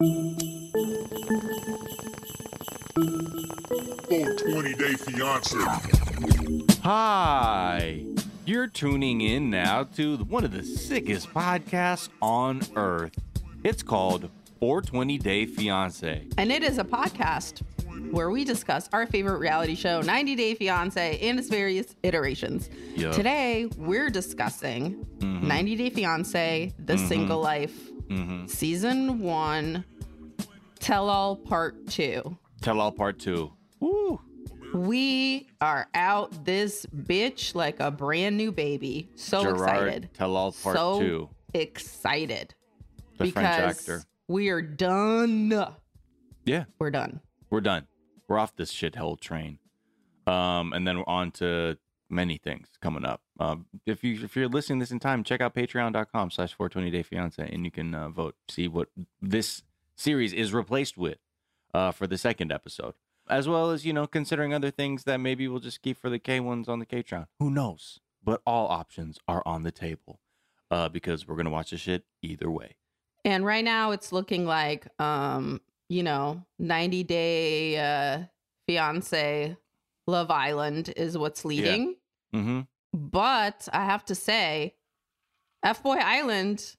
Full 20 day fiance. Hi. You're tuning in now to one of the sickest podcasts on earth. It's called 420 Day Fiance. And it is a podcast where we discuss our favorite reality show, 90 Day Fiance, and its various iterations. Yup. Today, we're discussing mm-hmm. 90 Day Fiance, The mm-hmm. Single Life, mm-hmm. Season 1, Tell All Part 2. Tell all part two. Woo. We are out this bitch like a brand new baby. So Gerard excited. Tell all part so two. excited. The French actor. we are done. Yeah, We're done. we're done. We're off this shithole train. Um, and then we're on to many things coming up. Um, if you if you're listening this in time, check out patreon.com slash 420 day fiance and you can uh, vote, see what this series is replaced with uh, for the second episode. As well as, you know, considering other things that maybe we'll just keep for the K ones on the K-Tron. Who knows? But all options are on the table. Uh, because we're gonna watch this shit either way. And right now it's looking like um, you know, 90 day uh fiance Love Island is what's leading. Mm-hmm. But I have to say, F Boy Island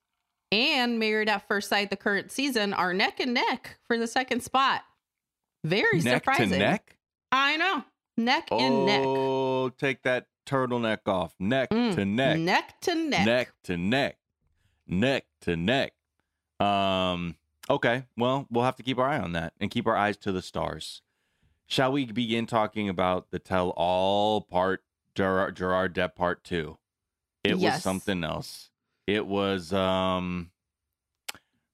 and Married at First Sight, the current season, are neck and neck for the second spot. Very Neck surprising. to neck. I know. Neck and neck. Oh, take that turtleneck off. Neck Mm, to neck. Neck to neck. Neck to neck. Neck to neck. Um, okay. Well, we'll have to keep our eye on that and keep our eyes to the stars. Shall we begin talking about the tell all part Gerard, Gerard Depp part two? It was something else. It was um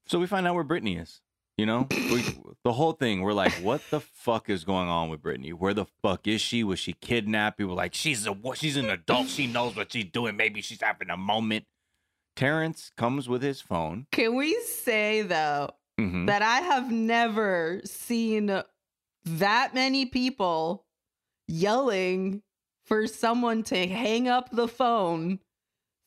so we find out where Brittany is. You know, we, the whole thing. We're like, what the fuck is going on with Brittany? Where the fuck is she? Was she kidnapped? People were like, she's a she's an adult. She knows what she's doing. Maybe she's having a moment. Terrence comes with his phone. Can we say though Mhm. that I have never seen that many people yelling for someone to hang up the phone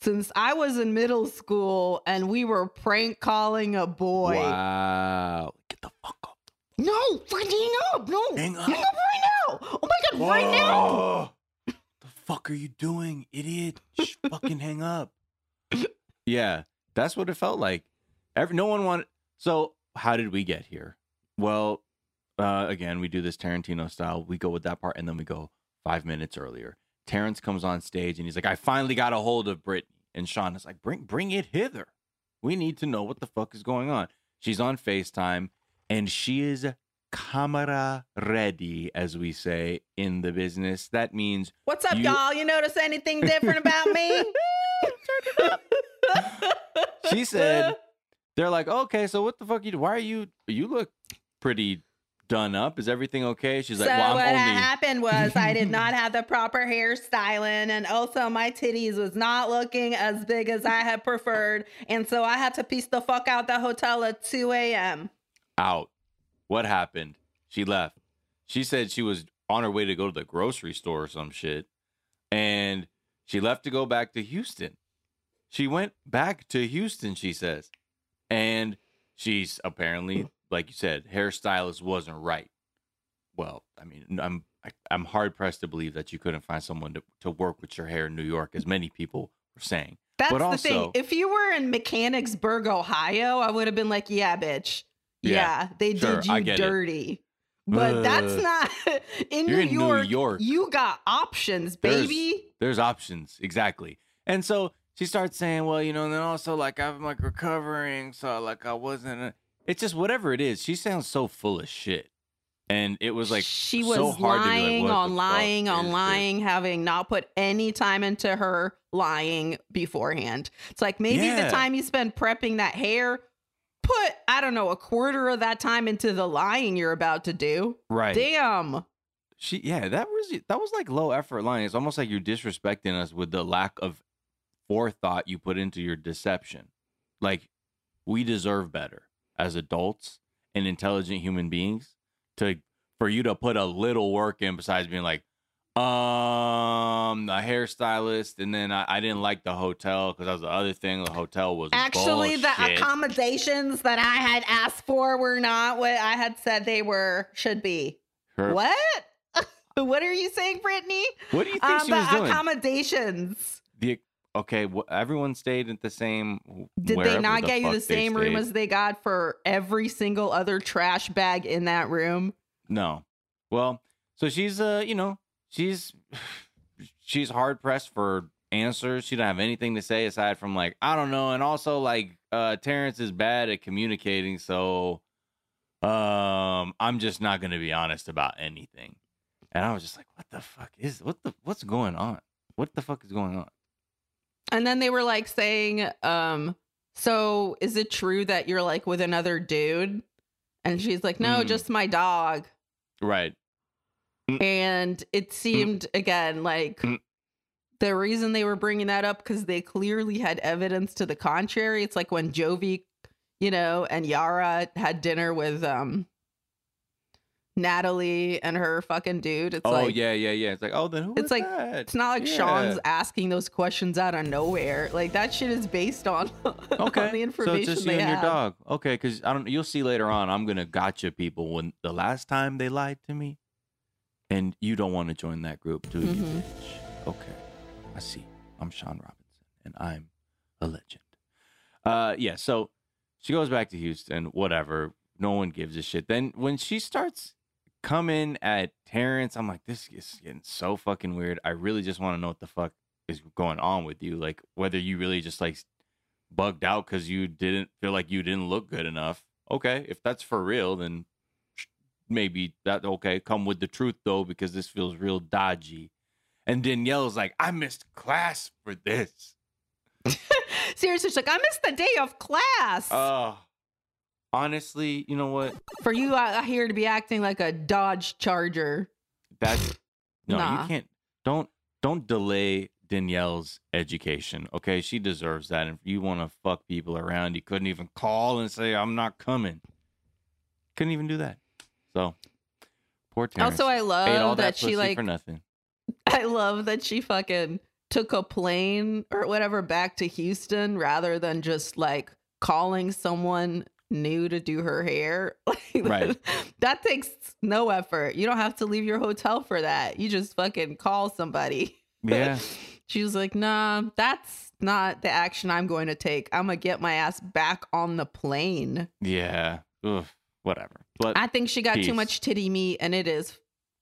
since I was in middle school and we were prank calling a boy. Wow. Get the fuck up. No, fucking hang up. No. Hang up. Hang up right now. Oh my god, right now. The fuck are you doing, idiot? Shh, fucking hang up. Yeah, that's what it felt like. Every, no one wanted. So, how did we get here? Well, uh, again, we do this Tarantino style. We go with that part, and then we go five minutes earlier. Terrence comes on stage, and he's like, "I finally got a hold of Brittany." And Shaun is like, "Bring, bring it hither. We need to know what the fuck is going on." She's on Facetime, and she is camera ready, as we say in the business. That means What's up, You- y'all? You notice anything different about me? she said they're like okay so what the fuck you why are you you look pretty done up? Is everything okay? She's like so well what only happened was I did not have the proper hairstyling, and also my titties was not looking as big as I had preferred, and so I had to piece the fuck out the hotel at 2 a.m. out. What happened? She left. She said she was on her way to go to the grocery store or some shit and she left to go back to houston. She went back to houston she says and she's apparently like you said hairstylist wasn't right well i mean i'm I, i'm hard pressed to believe that you couldn't find someone to, to work with your hair in new york as many people were saying That's But the also- thing. If you were in Mechanicsburg, Ohio, I would have been like, "Yeah, bitch, yeah, Yeah, they sure, did you get it. dirty." But that's not in, New, in New York, York. You got options, There's- baby. There's options, exactly. And so she starts saying, well, you know, and then also like I'm like recovering, so like I wasn't. It's just whatever it is. She sounds so full of shit, and it was like she so was hard to like, lying on lying on lying, having not put any time into her lying beforehand. It's like maybe Yeah. the time you spend prepping that hair, put I don't know a quarter of that time into the lying you're about to do. right. Damn. She yeah, that was that was like low effort lying. It's almost like you're disrespecting us with the lack of forethought you put into your deception. Like we deserve better as adults and intelligent human beings to for you to put a little work in besides being like, Um, the hairstylist, and then I, I didn't like the hotel because that was the other thing. The hotel was Actually, the accommodations that I had asked for were not what I had said they were should be. Her- What? what are you saying, Brittany? What do you think Um, she the was doing? accommodations. the okay, wh- everyone stayed at the same. Did they not get you the same room as they got for every single other trash bag in that room? No. Well, so she's uh, you know, she's she's hard pressed for answers. She don't have anything to say aside from like, I don't know. And also like uh Terrence is bad at communicating, so um I'm just not gonna be honest about anything. And I was just like, what the fuck is what the what's going on? What the fuck is going on? And then they were like saying, um, so is it true that you're like with another dude? And she's like, no, Mm. just my dog. Right. And it seemed again like Mm. the reason they were bringing that up because they clearly had evidence to the contrary. It's like when Jovi, you know, and Yara had dinner with um Natalie and her fucking dude. It's oh like yeah, yeah, yeah. It's like, oh then who It's like- that? it's not like Yeah. Shaun's asking those questions out of nowhere. Like that shit is based on, Okay. on the information so it's just you and have. your dog. Okay, because I don't. You'll see later on. I'm gonna gotcha people when the last time they lied to me, and you don't want to join that group, do you? Mhm. Bitch? Okay, I see. I'm Shaun Robinson, and I'm a legend. Uh, yeah. So she goes back to Houston. Whatever. No one gives a shit. Then when she starts coming at Terrence, I'm like, this is getting so fucking weird. I really just want to know what the fuck is going on with you. Like whether you really just like bugged out because you didn't feel like you didn't look good enough. Okay, if that's for real, then maybe that okay. Come with the truth though, because this feels real dodgy. And Danielle's like, I missed class for this. Seriously, she's like, I missed the day of class. Oh, honestly, you know what? For you out here to be acting like a Dodge Charger. That's no, Nah. you can't. Don't don't delay Danielle's education. Okay, she deserves that. And if you want to fuck people around, you couldn't even call and say I'm not coming. Couldn't even do that. So poor Terrence. Also, I love that, that, she like. for nothing. I love that she fucking took a plane or whatever back to Houston rather than just like calling someone new to do her hair. Like, Right. That takes no effort. You don't have to leave your hotel for that. You just fucking call somebody. Yeah, She was like, nah, that's not the action I'm going to take. I'm going to get my ass back on the plane. yeah. Ugh, whatever. But I think she got Peace. too much titty meat and it is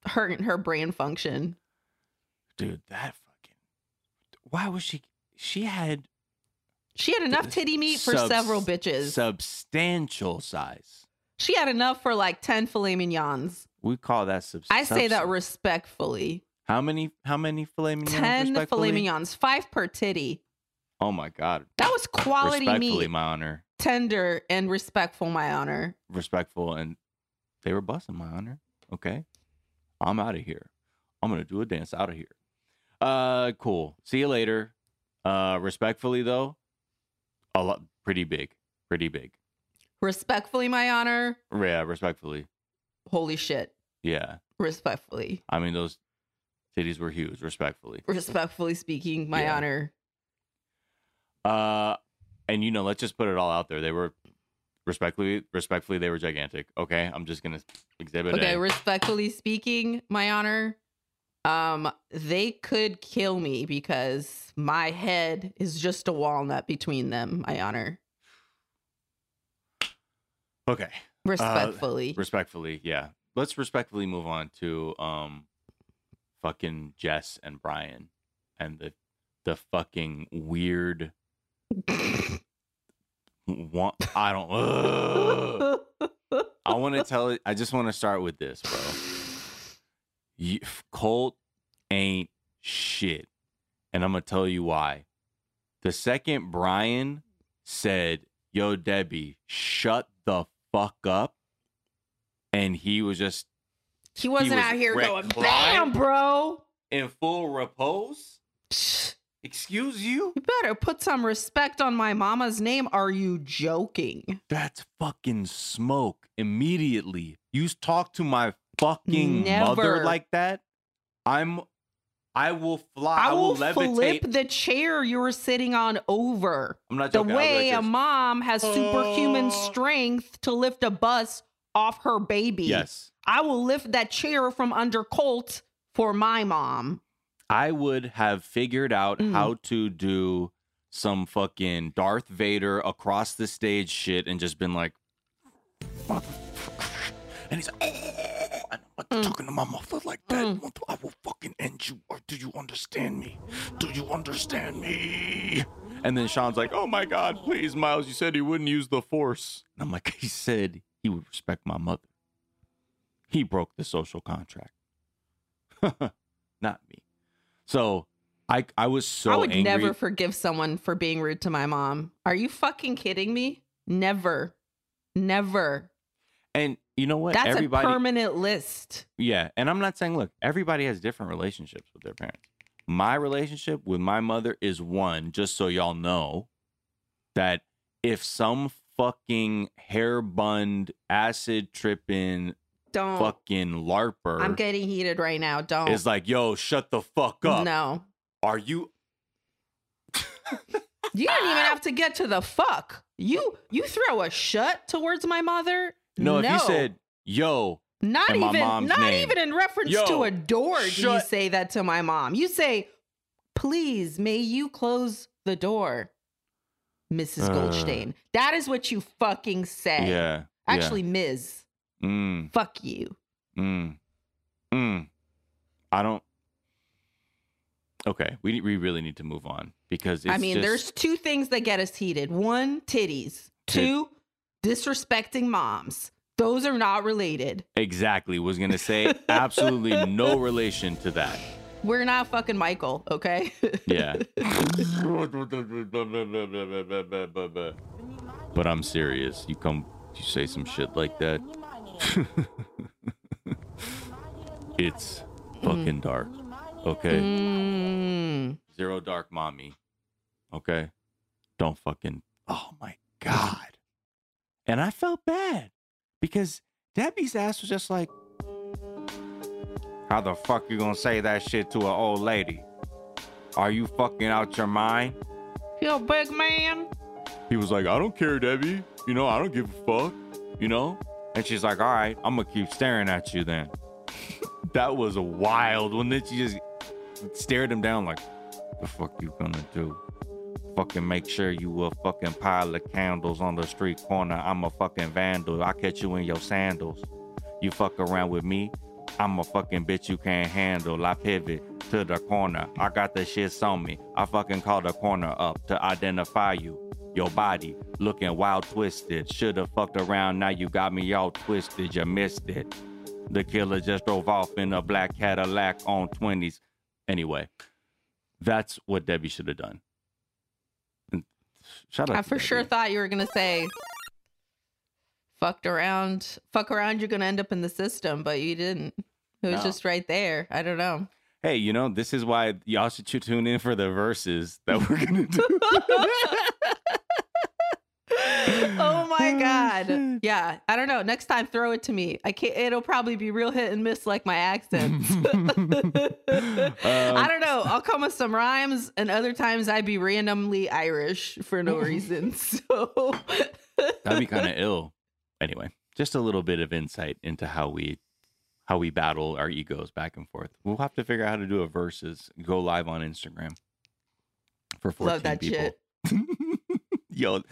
hurting her brain function. dude, that fucking. Why was she? She had She had enough titty meat for several bitches. substantial size. she had enough for like 10 filet mignons. We call that sub. I say that respectfully. How many? How many filet mignons? 10 filet respectfully? mignons, five per titty. Oh my god. That was quality Respectfully, meat. my honor. Tender and respectful, my honor. Respectful, and they were busting my honor. Okay, I'm out of here. I'm gonna do a dance out of here. Uh, cool. See you later. Uh, respectfully though, a lot, pretty big, pretty big. Respectfully, my honor. Yeah, respectfully. Holy shit. Yeah, Respectfully. I mean those titties were huge. Respectfully. Respectfully speaking, my Yeah. honor. Uh, and you know, let's just put it all out there. They were respectfully, respectfully, they were gigantic. Okay, I'm just gonna exhibit. Okay, A. respectfully speaking, my honor. Um, they could kill me because my head is just a walnut between them, my honor. okay. Respectfully. respectfully yeah let's respectfully move on to um fucking jess and brian and the the fucking weird one i don't ugh. i want to tell it i just want to start with this bro you, colt ain't shit and i'm gonna tell you why the second brian said yo debbie shut the fuck up and he was just he wasn't was out here going, bam, bro. in full repose excuse you You better put some respect on my mama's name. Are you joking? that's fucking smoke immediately you talk to my fucking mother like that i'm I will fly. I will, levitate. flip the chair you were sitting on over. I'm not The joking. Be way like a mom has superhuman Oh. strength to lift a bus off her baby. Yes. I will lift that chair from under Colt for my mom. I would have figured out Mm. how to do some fucking Darth Vader across the stage shit and just been like, and he's like, oh, and I'm like Mm. talking to my mother like that. Mm. I will fucking end you. Or do you understand me? Do you understand me? And then Shaun's like, oh my God, please, Miles, you said he wouldn't use the force. And I'm like, he said he would respect my mother. He broke the social contract. Not me. So I I was so I would angry. never forgive someone for being rude to my mom. Are you fucking kidding me? Never. Never. And you know what? That's Everybody a permanent list. Yeah, and I'm not saying look, everybody has different relationships with their parents. My relationship with my mother is one, just so y'all know that if some fucking hair bunned, acid tripping, Don't. fucking LARPer I'm getting heated right now. Don't. It's like, yo, shut the fuck up. No. Are you You didn't even have to get to the fuck. You you throw a shut towards my mother? No, if you said, yo, not even not name. even in reference Yo, to a door do you say that to my mom. You say, "Please, may you close the door." Mrs. Uh. Goldstein. That is what you fucking say. yeah. Actually, Ms. Mm. Fuck you. Mm. Mm. I don't. Okay, we we really need to move on because it's I mean, just, there's two things that get us heated. One, titties. Tit- Two, disrespecting moms. Those are not related. exactly was gonna say absolutely no relation to that. We're not fucking Michael, okay? Yeah, but I'm serious. You come, you say some shit like that. it's fucking dark. Okay. Mm. Zero dark mommy. Okay. Don't fucking. Oh my God. And I felt bad because Debbie's ass was just like, How the fuck you gonna say that shit to an old lady? Are you fucking out your mind? You a big man? He was like, I don't care, Debbie. You know, I don't give a fuck. You know? And she's like, All right, I'm gonna keep staring at you then. that was a wild one. Then she just stared him down like, What The fuck you gonna do? Fucking make sure you a fucking pile of candles on the street corner. I'm a fucking vandal. I catch you in your sandals. You fuck around with me, I'm a fucking bitch you can't handle. I pivot to the corner. I got the shits on me. I fucking call the corner up to identify you. Your body looking wild twisted. Shoulda fucked around, now you got me all twisted. You missed it. The killer just drove off in a black Cadillac on 20s. Anyway, that's what Debbie should have done. Shout out I for sure thought you were gonna say fucked around. Fuck around, you're gonna end up in the system, but you didn't. It was No. just right there. I don't know. Hey, you know, this is why y'all should tune in for the verses that we're gonna do. oh my god. Yeah. I don't know. Next time throw it to me. I can't it'll probably be real hit and miss like my accents. I don't um, know. I'll come with some rhymes and other times I'd be randomly Irish for no reason. So That'd be kind of ill. Anyway, just a little bit of insight into how we how we battle our egos back and forth. We'll have to figure out how to do a versus. Go live on Instagram for 14 Love that people. shit. Yo,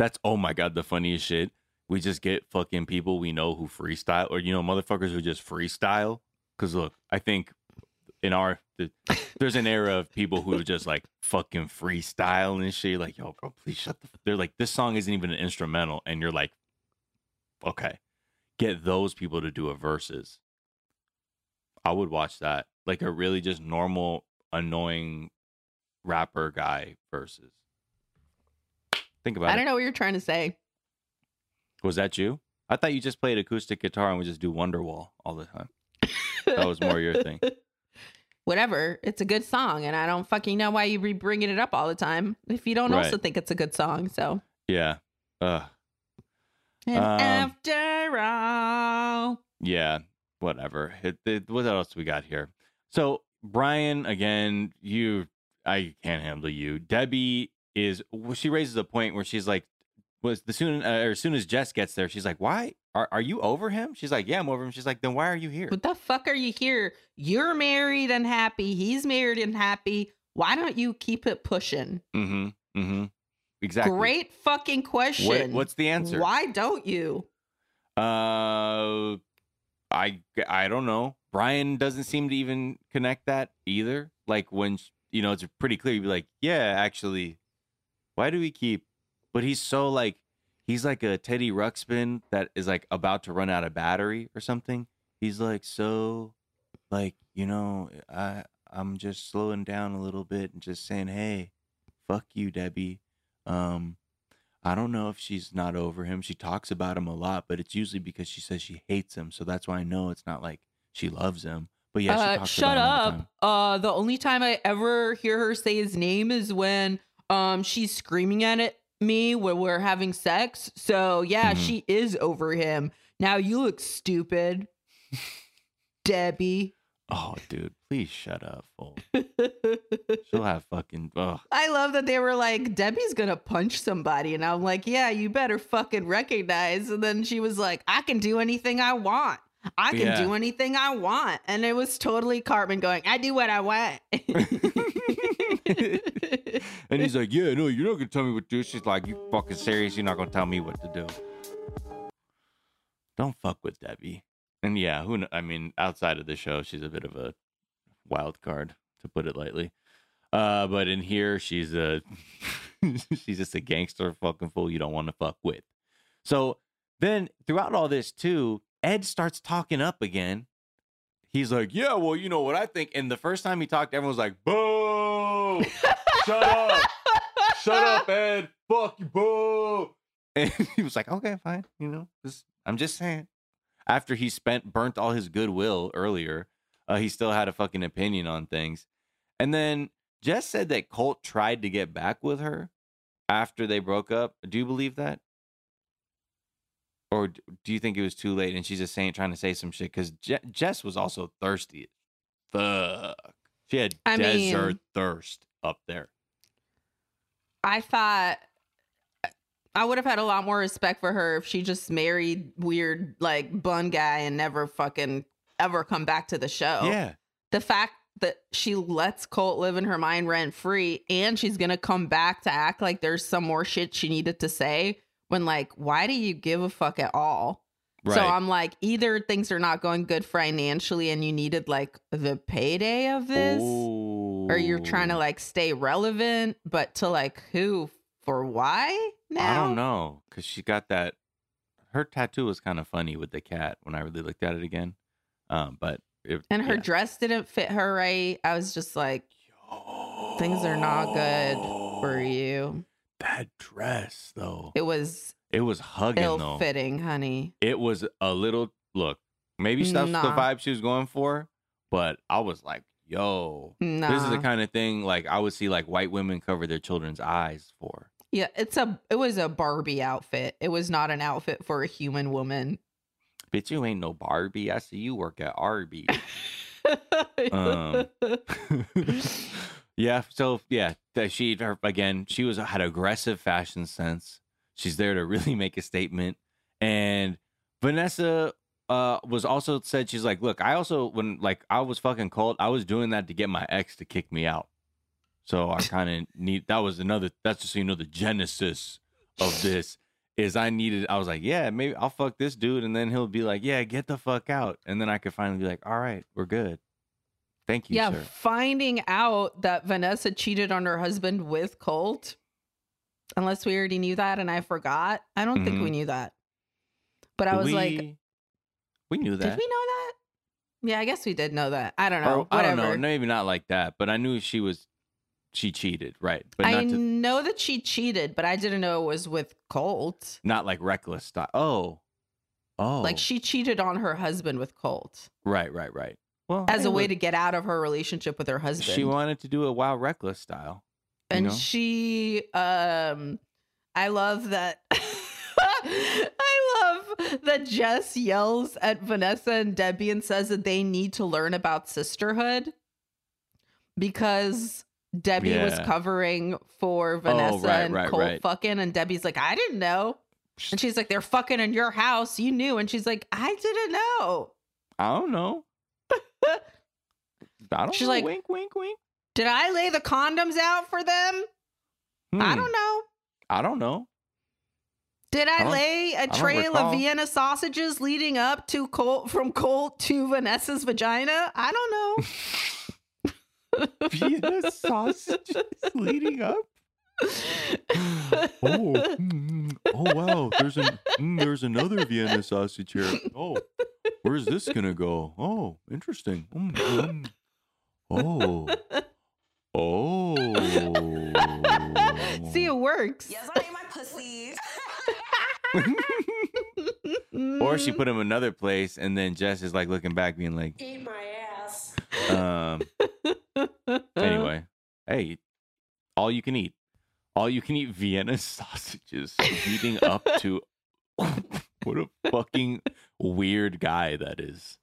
that's oh my god, the funniest shit. We just get fucking people we know who freestyle, or you know, motherfuckers who just freestyle. Because look, I think in our the, there's an era of people who just like fucking freestyle and shit. Like, yo, bro, please shut the. f-" They're like, this song isn't even an instrumental, and you're like, okay, get those people to do a verses. I would watch that, like a really just normal, annoying rapper guy versus. Think about I it. don't know what you're trying to say. Was that you? I thought you just played acoustic guitar and would just do Wonderwall all the time. That was more your thing. Whatever. It's a good song, and I don't fucking know why you be bringing it up all the time if you don't Right. also think it's a good song. So, Yeah. Uh and Um, after all, yeah. Whatever. It, it, what else we got here? So Brian, again, you, I can't handle you. Debbie is, well, she raises a point where she's like, was the soon, uh, or as soon as Jess gets there, she's like, why are, are you over him? She's like, yeah, I'm over him. She's like, then why are you here? What the fuck are you here? You're married and happy. He's married and happy. Why don't you keep it pushing? Mm-hmm. Mm-hmm. Exactly. Great fucking question. What, what's the answer? Why don't you? Uh, I I don't know. Brian doesn't seem to even connect that either. Like when you know, it's pretty clear. You'd be like, yeah, actually, why do we keep? But he's so like he's like a Teddy Ruxpin that is like about to run out of battery or something. He's like so, like you know, I I'm just slowing down a little bit and just saying, hey, fuck you, Debbie. Um, I don't know if she's not over him. She talks about him a lot, but it's usually because she says she hates him. So that's why I know it's not like she loves him. But yeah, she uh, talks shut about him all the up. Uh, the only time I ever hear her say his name is when um she's screaming at it me when we're having sex. So yeah, Mhm. she is over him. Now you look stupid, Debbie. Oh, dude, please shut up. She'll have fucking. Ugh. I love that they were like, Debbie's gonna punch somebody. And I'm like, yeah, you better fucking recognize. And then she was like, I can do anything I want. I can Yeah. do anything I want. And it was totally Cartman going, I do what I want. and he's like, "Yeah, no, you're not gonna tell me what to do." She's like, "You fucking serious? You're not gonna tell me what to do?" Don't fuck with Debbie. And yeah, who? kn- I mean, outside of the show, she's a bit of a wild card, to put it lightly. Uh, but in here, she's a she's just a gangster fucking fool you don't want to fuck with. So then, throughout all this too, Ed starts talking up again. He's like, "Yeah, well, you know what I think." And the first time he talked, everyone was like, "Boo! Shut up! Shut up, Ed! Fuck you, boo!" And he was like, "Okay, fine. You know, just, I'm just saying." After he spent burnt all his goodwill earlier, uh, he still had a fucking opinion on things. And then Jess said that Colt tried to get back with her after they broke up. Do you believe that? Or do you think it was too late and she's just saying, trying to say some shit? Because Je- Jess was also thirsty. Fuck. She had I desert mean- thirst up there. I thought uh, I would have had a lot more respect for her if she just married weird like bun guy and never fucking ever come back to the show. Yeah. The fact that she lets Colt live in her mind rent free and she's gonna come back to act like there's some more shit she needed to say when like why do you give a fuck at all? Right. So I'm like either things are not going good financially and you needed like the payday of this or you're trying to like stay relevant, but to like who for why now? I don't know because she got that. Her tattoo was kind of funny with the cat when I really looked at it again. Um, but it, And her yeah. dress didn't fit her right. I was just like, things are not good for you. That dress though, It was it was hugging though. fitting, honey. It was a little look. Maybe that's the Nah. vibe she was going for, but I was like, "Yo, Nah. this is the kind of thing like I would see like white women cover their children's eyes for." yeah, it's a it was a Barbie outfit. It was not an outfit for a human woman. Bitch, you ain't no Barbie. I see you work at Arby's. Um, yeah. So yeah, she her, again, she was had aggressive fashion sense. She's there to really make a statement. And Vanessa uh was also said she's like, look, I also when like I was fucking cold, I was doing that to get my ex to kick me out. So I kind of need that was another that's just so you know the genesis of this is I needed I was like, yeah, maybe I'll fuck this dude and then he'll be like, yeah, get the fuck out. And then I could finally be like, all right, we're good. Thank you, yeah, sir. finding out that Vanessa cheated on her husband with Colt. Unless we already knew that and I forgot. I don't think Mhm. we knew that. But I was like, We- we knew that. did we know that? Yeah, I guess we did know that. I don't know. Or, I don't know, maybe not like that, but I knew she was she cheated, right? But I not to, know that she cheated, but I didn't know it was with Colt. not like reckless style. Oh, oh, Like she cheated on her husband with Colt right, right, right. Well, as hey, a way look, to get out of her relationship with her husband. she wanted to do a wild reckless style. and know? she um I love that I love that Jess yells at Vanessa and Debbie and says that they need to learn about sisterhood. because Debbie was covering for Vanessa right, and right, Colt right. fucking, and Debbie's like, I didn't know. And she's like, they're fucking in your house. You knew. And she's like, I didn't know. I don't know. I don't She's know. like- wink, wink, wink. Did I lay the condoms out for them? I Hmm, don't know. I don't know. Did I, don't- lay a trail of Vienna sausages leading up to Colt from Colt to Vanessa's vagina? I don't know. Vienna sausages leading up. Oh, mm, oh wow! There's an mm, there's another Vienna sausage here. Oh, where's this gonna go? Oh, interesting. Mm, mm. Oh, oh. See, it works. Yes, I ate my pussy. or she put him another place, and then Jess is like looking back, being like, Eat my ass. um. Anyway, hey, all you can eat, all you can eat Vienna sausages leading up to. what a fucking weird guy that is.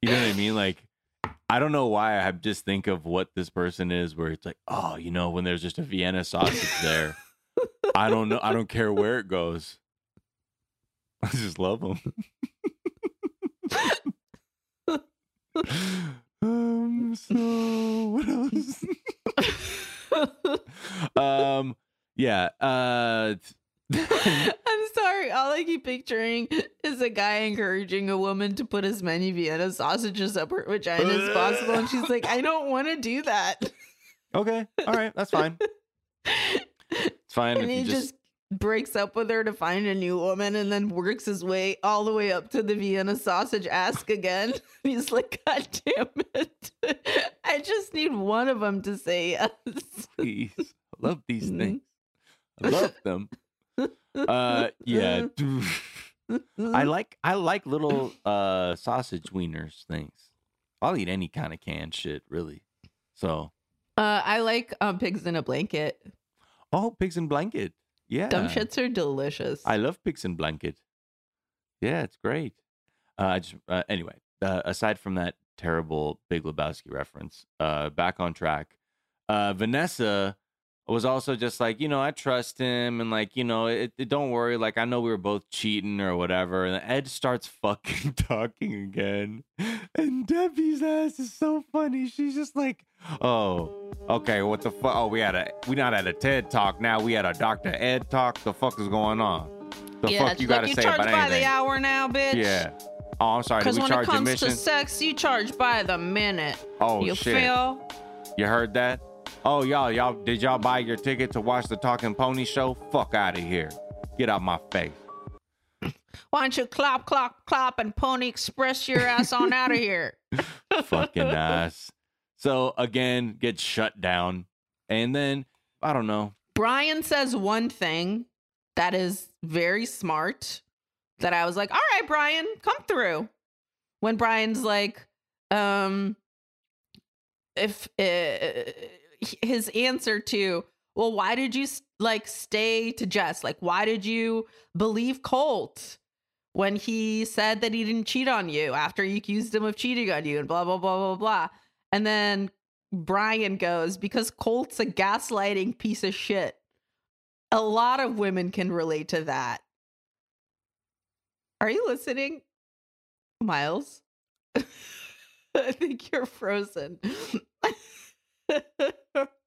You know what I mean? Like, I don't know why I just think of what this person is, where it's like, oh, you know, when there's just a Vienna sausage there, I don't know, I don't care where it goes. I just love them. um, so what else? um, yeah. Uh, I'm sorry. All I keep picturing is a guy encouraging a woman to put as many Vienna sausages up her vagina as possible. And she's like, I don't want to do that. okay, all right, that's fine. It's fine and if he you just, just breaks up with her to find a new woman and then works his way all the way up to the Vienna sausage ask again. He's like, God damn it. I just need one of them to say yes. please. I love these Mhm. things. I love them. Uh, yeah. I like I like little uh sausage wieners things. I'll eat any kind of canned shit, really. So, Uh, I like um, pigs in a blanket. oh, pigs in blanket. Yeah, Dumb shits are delicious. I love pigs in blanket. Yeah, it's great. Uh, I just uh, anyway. Uh, aside from that terrible Big Lebowski reference, uh, back on track. Uh, Vanessa was also just like, you know, I trust him, and like, you know, it, it- don't worry. Like, I know we were both cheating or whatever. And Ed starts fucking talking again, and Debbie's ass is so funny. She's just like, oh, okay, what the fuck? Oh, we had a we not at a TED talk now. We had a Dr. Ed talk. The fuck is going on? The yeah, fuck you gotta you say charge about by the hour now, bitch. Yeah. Oh, I'm sorry. Because when it comes admission? to sex, you charge by the minute. oh you shit! feel? You heard that? Oh y'all, y'all, did y'all buy your ticket to watch the Talking Pony show? Fuck out of here! Get out my face! Why don't you clop, clop, clop, and Pony Express your ass on out of here? Fucking ass. So again, get shut down, and then I don't know. Brian says one thing that is very smart that I was like, all right, Brian, come through. When Brian's like, um, if uh, his answer to, well, why did you like stay to Jess? Like, why did you believe Colt when he said that he didn't cheat on you after you accused him of cheating on you and blah, blah, blah, blah, blah. And then Brian goes, because Colt's a gaslighting piece of shit. A lot of women can relate to that. Are you listening, Miles? I think you're frozen.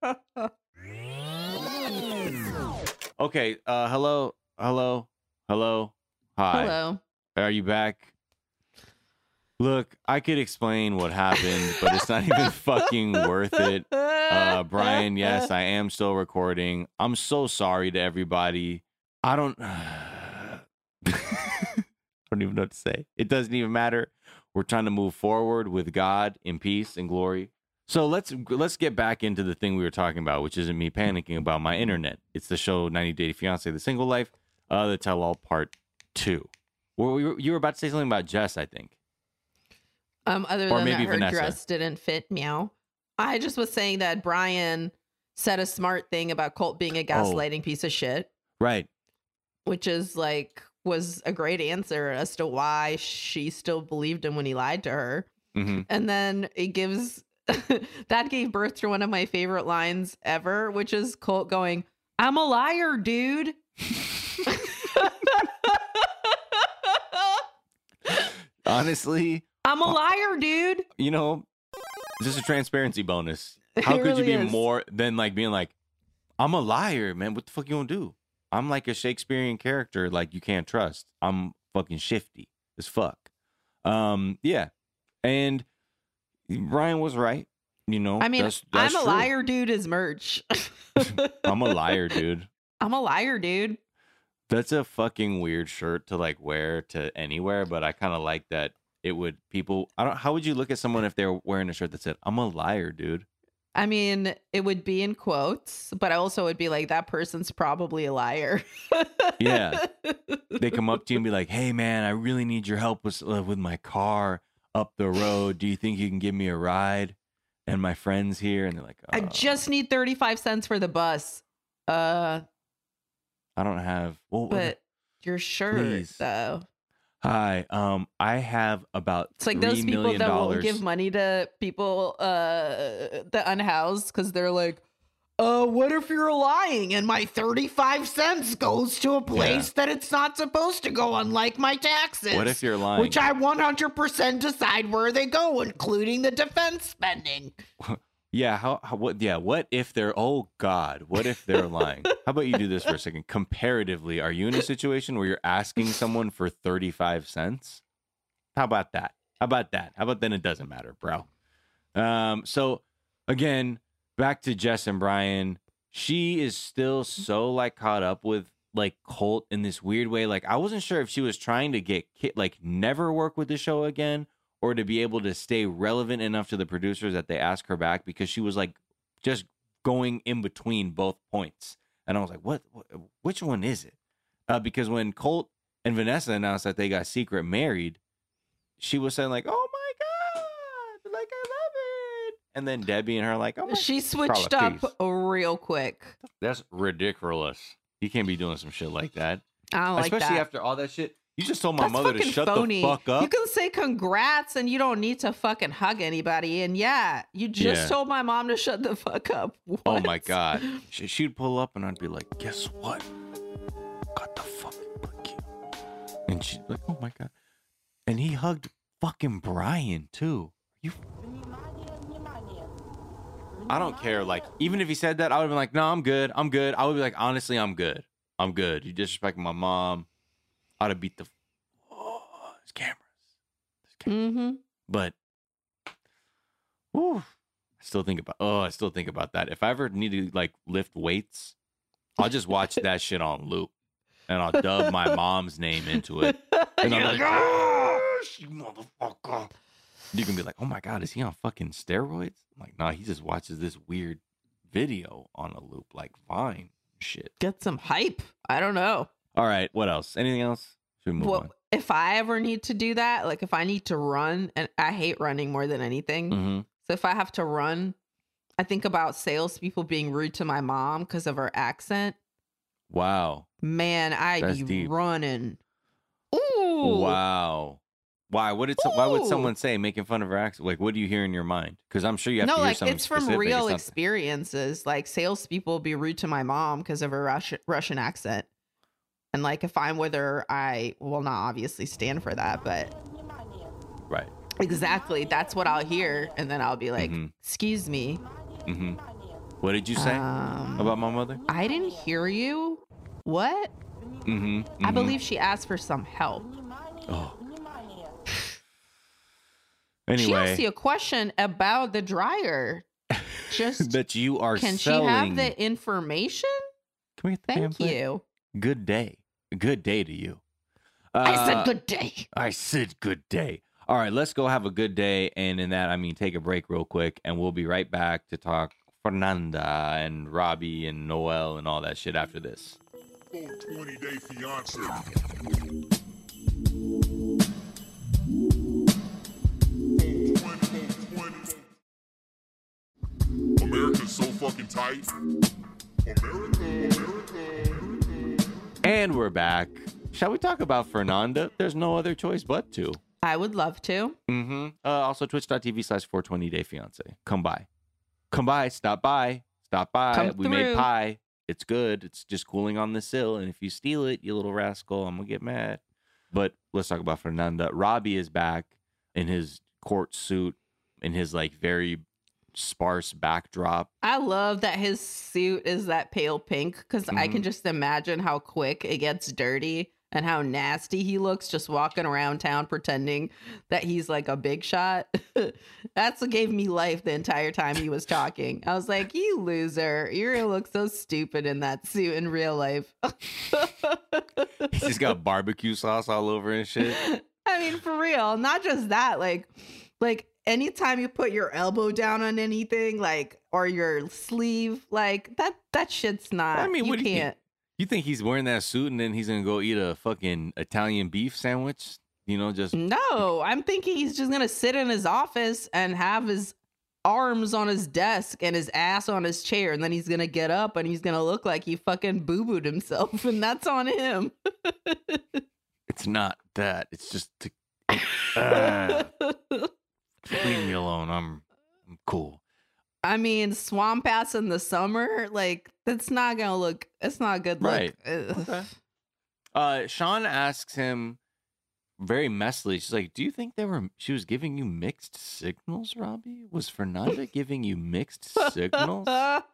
Okay. Uh, hello, hello, hello. Hi. Hello. Are you back? Look, I could explain what happened, but it's not even fucking worth it. Uh, Brian, yes, I am still recording. I'm so sorry to everybody. I don't. I don't even know what to say. It doesn't even matter. We're trying to move forward with God in peace and glory. So let's let's get back into the thing we were talking about, which isn't me panicking about my internet. It's the show 90 Day Fiance, The Single Life, uh, the Tell All Part Two. Well, we were, you were about to say something about Jess, I think. Um, other Or than maybe that, her Vanessa. dress didn't fit. Meow. I just was saying that Brian said a smart thing about Colt being a gaslighting piece of shit, Right. which is like was a great answer as to why she still believed him when he lied to her. hmm And then it gives that gave birth to one of my favorite lines ever, which is Colt going, "I'm a liar, dude." Honestly, I'm a liar, dude. you know, just a transparency bonus. How It could you be is. more than like being like, I'm a liar, man. What the fuck you gonna do? I'm like a Shakespearean character, like you can't trust. I'm fucking shifty as fuck. Um, yeah, and Ryan was right. You know, I mean, that's, that's I'm a true. liar, dude. Is merch. I'm a liar, dude. I'm a liar, dude. That's a fucking weird shirt to like wear to anywhere, but I kind of like that it would people I don't how would you look at someone if they're wearing a shirt that said, I'm a liar, dude? I mean, it would be in quotes, but I also would be like, that person's probably a liar. Yeah. They come up to you and be like, Hey man, I really need your help with uh, with my car up the road. Do you think you can give me a ride? And my friends here, and they're like, I "Uh, just need 35 cents for the bus. Uh, I don't have well, what- but your shirt, Please. though. hi, um, I have about It's like those people that won't give money to people, uh, the unhoused because they're like, uh, what if you're lying and my 35 cents goes to a place that it's not supposed to go, unlike my taxes? What if you're lying? Which I 100% decide where they go, including the defense spending. Yeah, how, how what yeah, what if they're oh god, what if they're lying? How about you do this for a second? Comparatively, are you in a situation where you're asking someone for 35 cents? How about that? How about that? How about then it doesn't matter, bro? Um so again, back to Jess and Brian. She is still so like caught up with like Colt in this weird way. Like I wasn't sure if she was trying to get like never work with the show again or to be able to stay relevant enough to the producers that they ask her back because she was like just going in between both points. And I was like, what, what which one is it? Uh, because when Colt and Vanessa announced that they got secret married, she was saying like, "Oh my god, like I love it," and then Debbie and her like, "Oh my, She switched up please. real quick. that's ridiculous. You can't be doing some shit like that, I don't like especially that. after all that shit. You just told my That's mother to shut phony. the fuck up. You can say congrats and you don't need to fucking hug anybody. And yeah, you just Yeah. told my mom to shut the fuck up. Oh my god. She, she'd pull up and I'd be like, guess what? Got the fucking cookie. And she'd like, oh my god. And he hugged fucking Brian too. You I don't care. Like, even if he said that, I would have been like, no, I'm good. I'm good. I would be like, honestly, I'm good. I'm good. You disrespecting my mom. I'd have beat the oh, there's cameras. There's cameras. Mm-hmm. But whew, I still think about oh, I still think about that. If I ever need to like lift weights, I'll just watch that shit on loop. And I'll dub my mom's name into it. And I'm like, "Yes, you motherfucker. You can be like, oh my God, is he on fucking steroids? I'm like, nah, he just watches this weird video on a loop, like Vine shit. Get some hype. I don't know. All right, what else? Anything else? Should we move Well, if I ever need to do that, like if I need to run, and I hate running more than anything. Mm-hmm. So if I have to run, I think about salespeople being rude to my mom because of her accent. Wow. Man, I'd That's be deep. running. Ooh. Wow. Why? Did so, why would someone say making fun of her accent? Like, what do you hear in your mind? Because I'm sure you have no, to hear like something it's from specific. real It's experiences. Like salespeople be rude to my mom because of her Russian Russian accent, and like if I'm with her, I will not obviously stand for that. But right. exactly, that's what I'll hear, and then I'll be like, Mhm. "Excuse me, hmm What did you say um, about my mother? I didn't hear you. What? Mm-hmm. I believe she asked for some help. Oh. She asked you a question about the dryer. Just that you are can she have the information? Can we Thank pamphlet? you. Good day. Good day to you. I Uh, said good day. I said good day. All right, let's go have a good day. And in that, I mean, take a break real quick, and we'll be right back to talk Fernanda and Robbie and Noel and all that shit after this. Full 20 day fiance. America's so fucking tight. America, America, America. And we're back. Shall we talk about Fernanda? There's no other choice but to. I would love to. Mm-hmm. Uh, also, twitch.tv slash 420 day fiance. Come by. Come by. Stop by. Stop by. Come we made pie. It's good. It's just cooling on the sill. And if you steal it, you little rascal, I'm going to get mad. But let's talk about Fernanda. Robbie is back in his court suit, in his like very sparse backdrop. I love that his suit is that pale pink because I can Mhm. just imagine how quick it gets dirty and how nasty he looks just walking around town pretending that he's like a big shot. That's what gave me life the entire time he was talking. I was like, you loser. You're going to look so stupid in that suit in real life. he's got barbecue sauce all over and shit. I mean, for real. Not just that, like, like anytime you put your elbow down on anything, like, or your sleeve, like that, that shit's not. I mean, you what you think? can't. You think he's wearing that suit and then he's to go eat a fucking Italian beef sandwich? You know, just No, I'm thinking he's just gonna sit in his office and have his arms on his desk and his ass on his chair, and then he's gonna get up and he's gonna look like he fucking boo booed himself, and that's on him. it's not that. It's just to Ah, leave me alone. I'm, I'm cool. I mean, swamp ass in the summer, like that's not gonna look. It's not a good look. Right. Okay. Uh, Shaun asks him very messily. She's like, "Do you think they were? She was giving you mixed signals, Robbie? Was Fernanda giving you mixed signals?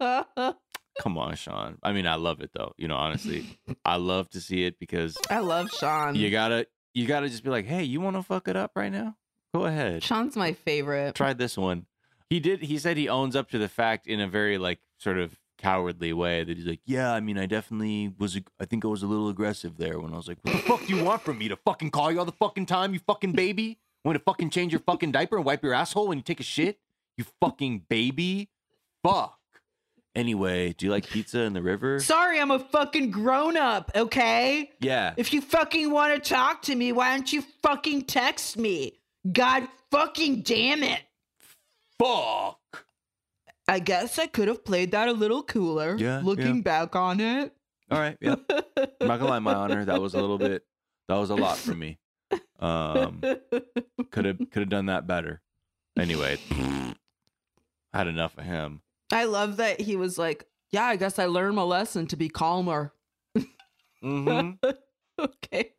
Come on, Shaun. I mean, I love it though. You know, honestly, I love to see it because I love Shaun. you gotta, you gotta just be like, hey, you want to fuck it up right now? Go ahead. Shaun's my favorite. Try this one. He did. He said he owns up to the fact in a very like sort of cowardly way that he's like, yeah, I mean, I definitely was. I think I was a little aggressive there when I was like, what the fuck do you want from me to fucking call you all the fucking time, you fucking baby? Want to fucking change your fucking diaper and wipe your asshole when you take a shit? You fucking baby. Fuck. Anyway, do you like pizza in the river? Sorry, I'm a fucking grown up. Okay. Yeah. If you fucking want to talk to me, why don't you fucking text me? God fucking damn it. Fuck. I guess I could have played that a little cooler. Yeah, Looking yeah. back on it. All right. Yeah. I'm not gonna lie, my honor. That was a little bit. That was a lot for me. Um, could have could have done that better. Anyway, had enough of him. I love that he was like, Yeah, I guess I learned my lesson to be calmer. Mm hmm okay.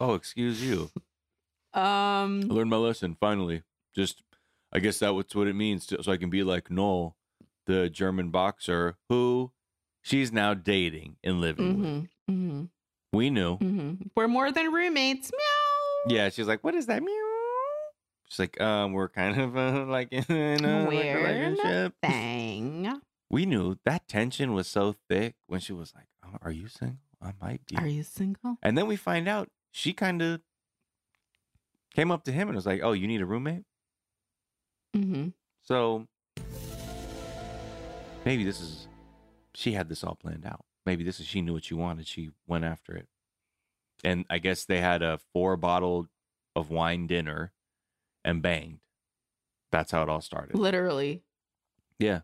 Oh, excuse you. Um I learned my lesson finally. Just, I guess that's what it means. To, so I can be like Noel, the German boxer who she's now dating and living with. mhm, mhm, We knew. mhm. We're more than roommates. Meow. Yeah, she's like, "What is that?" Meow. She's like, "Um, we're kind of uh, like in a like, We're in a relationship." Thing. we knew that tension was so thick when she was like, oh, "Are you single? I might be." Are you single? And then we find out she kind of came up to him and was like, "Oh, you need a roommate?" Mm-hmm. So maybe this is she had this all planned out. Maybe this is she knew what she wanted. She went after it. And I guess they had a four bottle of wine dinner and banged. That's how it all started. Literally. Yeah.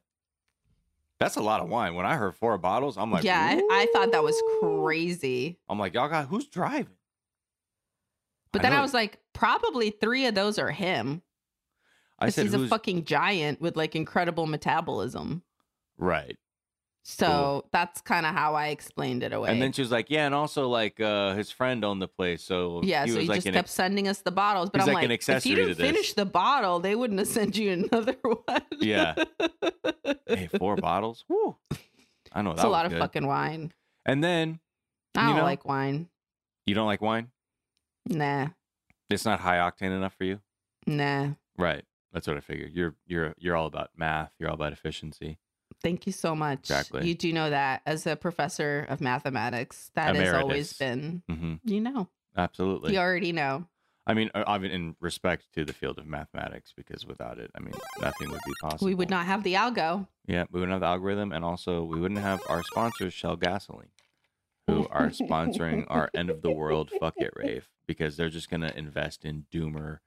That's a lot of wine. When I heard four bottles, I'm like, yeah, I, I thought that was crazy. I'm like, y'all got who's driving? But I then I, was like, probably three of those are him. I said, he's a fucking giant with like incredible metabolism. right. So that's kind of how I explained it away. And then she was like, yeah, and also like uh his friend owned the place, so yeah, he so he like just kept sending us the bottles. But I'm like like, if you didn't finish the bottle, they wouldn't have sent you another one. Yeah. hey, four bottles. Woo. I know that's a lot of fucking wine. And then I don't know? like wine. you don't like wine? Nah, It's not high octane enough for you? nah. Right. That's what I figured. You're you're you're all about math. You're all about efficiency. Thank you so much. Exactly. You do know that as a professor of mathematics, that has always Emeritus. been, hmm you know, Absolutely. you already know. I mean, uh, I mean, in respect to the field of mathematics, because without it, I mean, nothing would be possible. We would not have the algo. Yeah, we wouldn't have the algorithm, and also we wouldn't have our sponsors, Shell Gasoline, who are sponsoring our end of the world fuck it rave because they're just gonna invest in doomer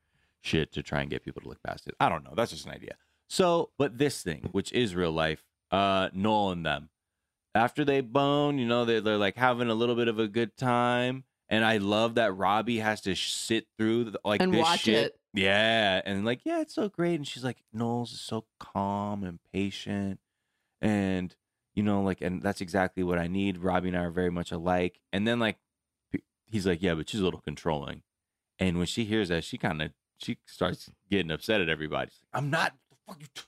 shit to try and get people to look past it. I don't know. That's just an idea. So, but this thing, which is real life, uh, Noel and them, after they bone, you know, they're, they're like having a little bit of a good time, And I love that Robbie has to sh- sit through the, like And this watch shit. it. Yeah, and like, yeah, it's so great. And she's like, Noel's is so calm and patient, and you know, like, and that's exactly what I need. Robbie and I are very much alike. And then like, he's like, yeah, but she's a little controlling. And when she hears that, she kind of she starts getting upset at everybody. Like, I'm not. The fuck you. T-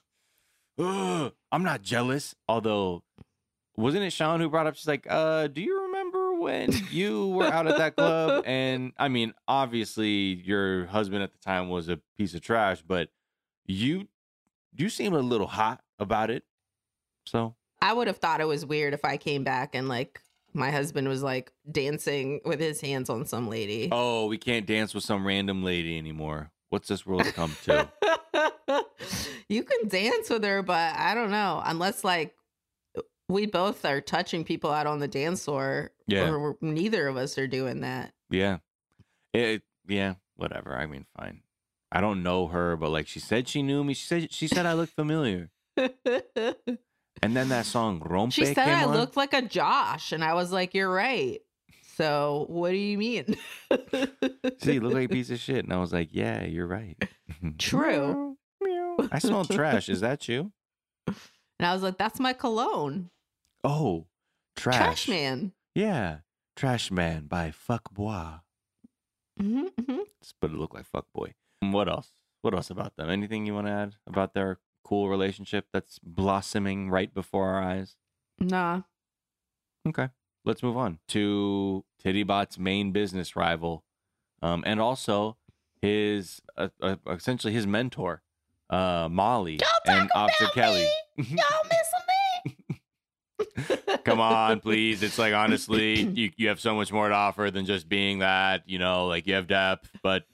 Ugh, I'm not jealous. Although, wasn't it Shaun who brought up? She's like, uh, do you remember when you were out at that club? And I mean, obviously, your husband at the time was a piece of trash, but you you seem a little hot about it. So I would have thought it was weird if I came back and like my husband was like dancing with his hands on some lady. Oh, we can't dance with some random lady anymore. What's this world come to? you can dance with her, but I don't know. Unless like we both are touching people out on the dance floor. Yeah. Neither of us are doing that. yeah. It yeah, whatever. I mean, fine. I don't know her, but like she said she knew me. She said she said I look familiar. And then that song Rompe she said came I on. looked like a Josh, and I was like, "You're right." So what do you mean? See, you look like a piece of shit. And I was like, Yeah, you're right. True. Meow, meow. I smell trash. Is that you? And I was like, "That's my cologne, Oh, trash. trash man." Yeah. Trash Man by Fuck Bois. hmm hmm But it looked like Fuck Boy. What else? What else about them? Anything you want to add about their cool relationship that's blossoming right before our eyes? Nah. Okay. Let's move on to Tittybot's main business rival, um, and also his uh, uh, essentially his mentor, uh, Molly and Officer Kelly. Y'all missing me? Come on, please. It's like honestly, you you have so much more to offer than just being that. You know, like you have depth. But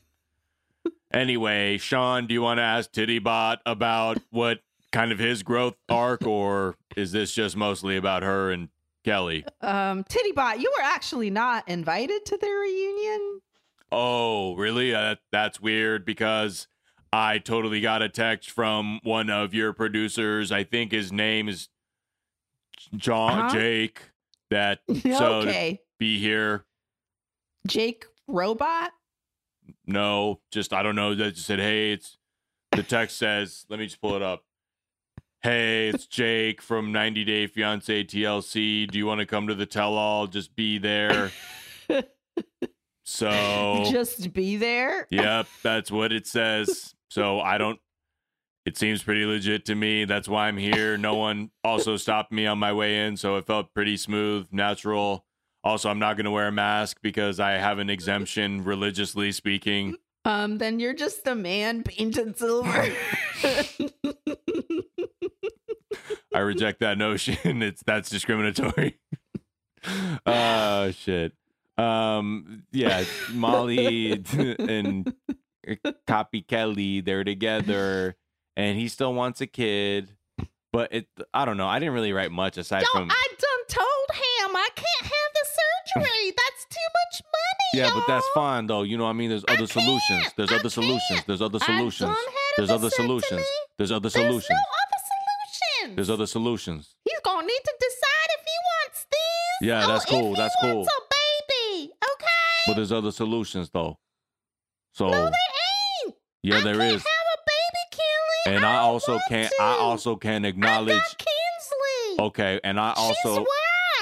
anyway, Shaun, do you want to ask Tittybot about what kind of his growth arc, or is this just mostly about her and Kelly? Um, Tittybot, you were actually not invited to their reunion. Oh, really? Uh, that's weird because I totally got a text from one of your producers. I think his name is John Uh-huh. Jake. That so okay. be here. Jake Robot. No, just I don't know. That just said, hey, it's the text says. Let me just pull it up. Hey, it's Jake from 90 Day Fiance TLC. Do you want to come to the tell all? Just be there. So Just be there. Yep, that's what it says. So I don't. It seems pretty legit to me. That's why I'm here. No one also stopped me on my way in, so it felt pretty smooth, natural. Also, I'm not going to wear a mask because I have an exemption, religiously speaking. Um, then you're just a man painted silver. I reject that notion. It's that's discriminatory. Oh shit. Um yeah, Molly and Copy Kelly, they're together and he still wants a kid. But it I don't know. I didn't really write much aside Yo, from I done told him I can't have. That's too much money. Yeah, but that's fine though. You know what I mean? There's I other solutions. can't. There's I other solutions. can't. There's other I solutions. There's other solutions. There's other There's solutions. no other solutions. There's other solutions. He's gonna need to decide if he wants this. Yeah, that's cool, he that's wants A baby, okay? But there's other solutions though. So no, there ain't. yeah, I there can't is. Have a baby, Kelly. And I don't also can't To. I also can I acknowledge. Okay, and I also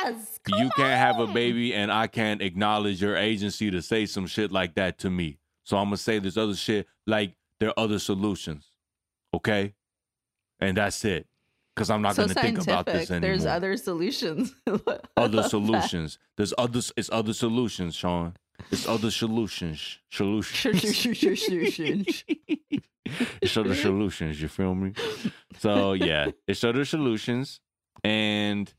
Come you can't have a baby and I can't acknowledge your agency to say some shit like that to me. So I'm gonna say this other shit like there are other solutions. Okay? And that's it. Cause I'm not so gonna think about this anymore. There's other solutions. Other love that. solutions. There's other it's other solutions, Shaun. It's other solutions. Solutions. Solutions. it's other solutions, you feel me? So yeah, it's other solutions. And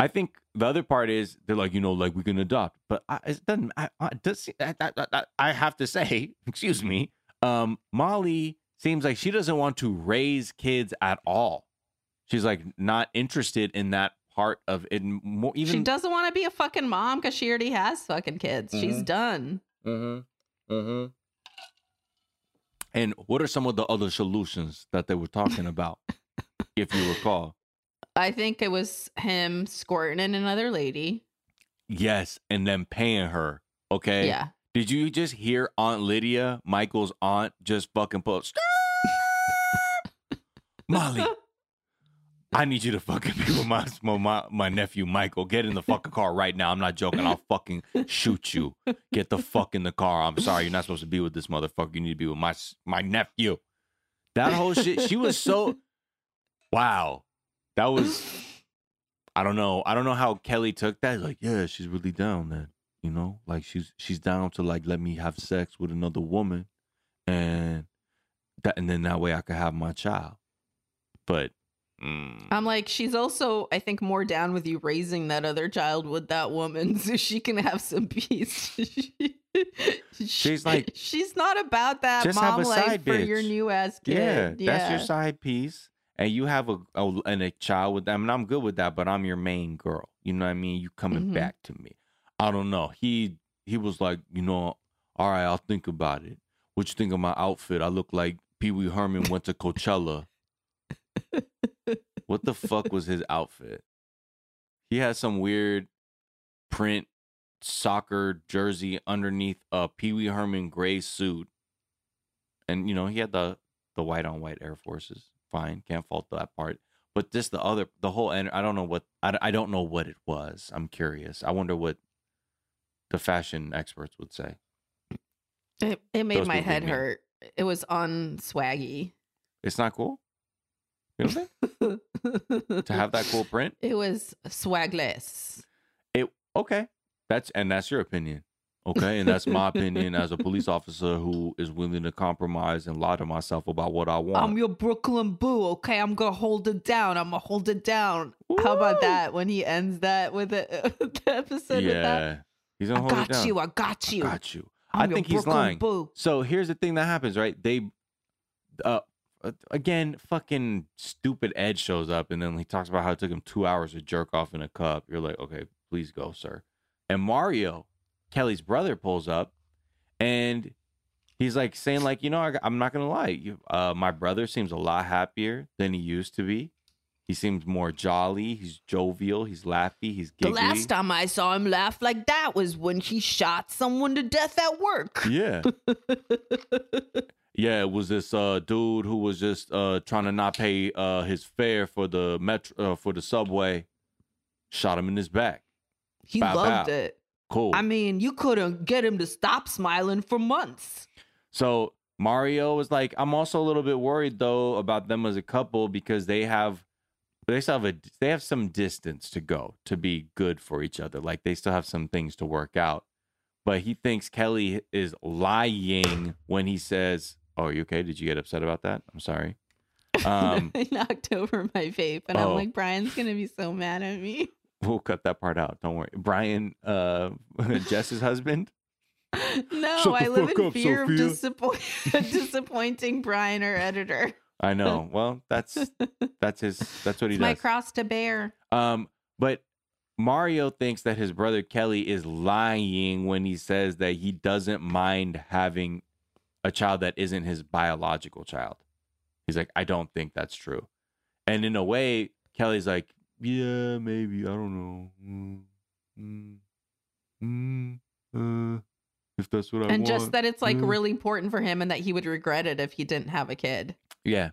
I think the other part is they're like, you know, like we can adopt. But I, it doesn't I, I, does, I, I, I- have to say, excuse me, um, Molly seems like she doesn't want to raise kids at all. She's like not interested in that part of it. More, even she doesn't want to be a fucking mom because she already has fucking kids. She's Mhm. done. Mm-hmm. Mm-hmm. And what are some of the other solutions that they were talking about, if you recall? I think it was him squirting in another lady. Yes, and then paying her Okay. Yeah. Did you just hear Aunt Lydia, Michael's aunt, just fucking post? Molly? I need you to fucking be with my, my my nephew Michael. Get in the fucking car right now. I'm not joking. I'll fucking shoot you. Get the fuck in the car. I'm sorry. You're not supposed to be with this motherfucker. You need to be with my my nephew. That whole shit. She was so. Wow. That was. I don't know. I don't know how Kelly took that. Like, yeah, she's really down. Then you know, like she's she's down to like let me have sex with another woman, and that and then that way I could have my child. But. mm, I'm like, she's also, I think, more down with you raising that other child with that woman so she can have some peace. She's like- she's not about that mom life for your new ass kid. Yeah, Yeah, that's your side piece, and you have a, a and a child with them, and I'm good with that. But I'm your main girl. You know what I mean? You coming Mhm. back to me. I don't know. He he was like, you know, all right, I'll think about it. What you think of my outfit? I look like Pee Wee Herman went to Coachella. what the fuck was his outfit? He had some weird print soccer jersey underneath a Pee Wee Herman gray suit. And you know, he had the the white on white Air Forces. Fine, can't fault that part. But just the other, the whole, and I don't know what I, I don't know what it was. I'm curious. I wonder what the fashion experts would say. It, it made Those my head make me- hurt. It was on unswaggy. It's not cool. You know what I'm saying? to have that cool print. It was swagless. It okay. That's and that's your opinion. Okay, and that's my opinion as a police officer who is willing to compromise and lie to myself about what I want. I'm your Brooklyn boo, okay? I'm gonna hold it down. I'm gonna hold it down. How about that when he ends that with the, the episode with that? yeah, he's gonna I hold it got down. you. I got you. I Got you. I'm I think he's Brooklyn lying. Boo. So here's the thing that happens, right? They, uh, uh, again, fucking stupid Ed shows up, and then he talks about how it took him two hours to jerk off in a cup. You're like, okay, please go, sir. And Mario, Kelly's brother, pulls up, and he's like saying, like, you know, I, I'm not gonna lie, you, uh, my brother seems a lot happier than he used to be. He seems more jolly. He's jovial. He's laughy. He's The last time I saw him laugh like that was when he shot someone to death at work. Yeah. Yeah, it was this uh dude who was just uh trying to not pay uh his fare for the metro uh, for the subway. Shot him in his back. he Bow, loved bow. it. Cool. I mean, you couldn't get him to stop smiling for months. so Mario was like, I'm also a little bit worried though about them as a couple because they have they still have a they have some distance to go to be good for each other. Like they still have some things to work out. But he thinks Kelly is lying when he says, "Oh, are you okay? Did you get upset about that? I'm sorry." Um, I knocked over my vape, and Oh. I'm like, Brian's gonna be so mad at me. We'll cut that part out. Don't worry. Brian, uh, Jess's husband. No, I live in up, fear of Sophia. disappoint- disappointing Brian, our editor. I know. Well, that's that's his. That's what he It's my cross to bear. Um, but Mario thinks that his brother Kelly is lying when he says that he doesn't mind having a child that isn't his biological child. He's like, I don't think that's true. And in a way, Kelly's like, Yeah, maybe. I don't know. Mm, mm, mm, uh, if that's what I and want. just that it's like Mm. really important for him and that he would regret it if he didn't have a kid. yeah.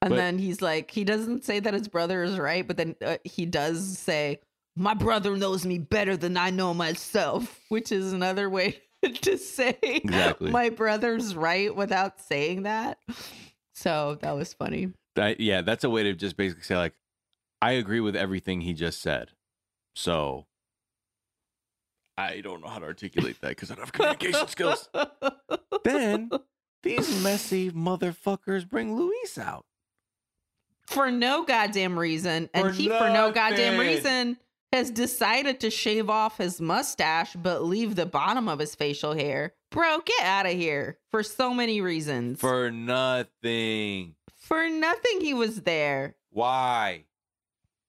And But- then he's like, he doesn't say that his brother is right, but then uh, he does say, My brother knows me better than I know myself, which is another way to say Exactly. my brother's right without saying that. So that was funny. That yeah, that's a way to just basically say like, I agree with everything he just said. So I don't know how to articulate that because I don't have communication skills. Then these messy motherfuckers bring Luis out. for no goddamn reason. And For he, for no goddamn reason, has decided to shave off his mustache but leave the bottom of his facial hair. Bro, get out of here for so many reasons. For nothing. for nothing, he was there. Why?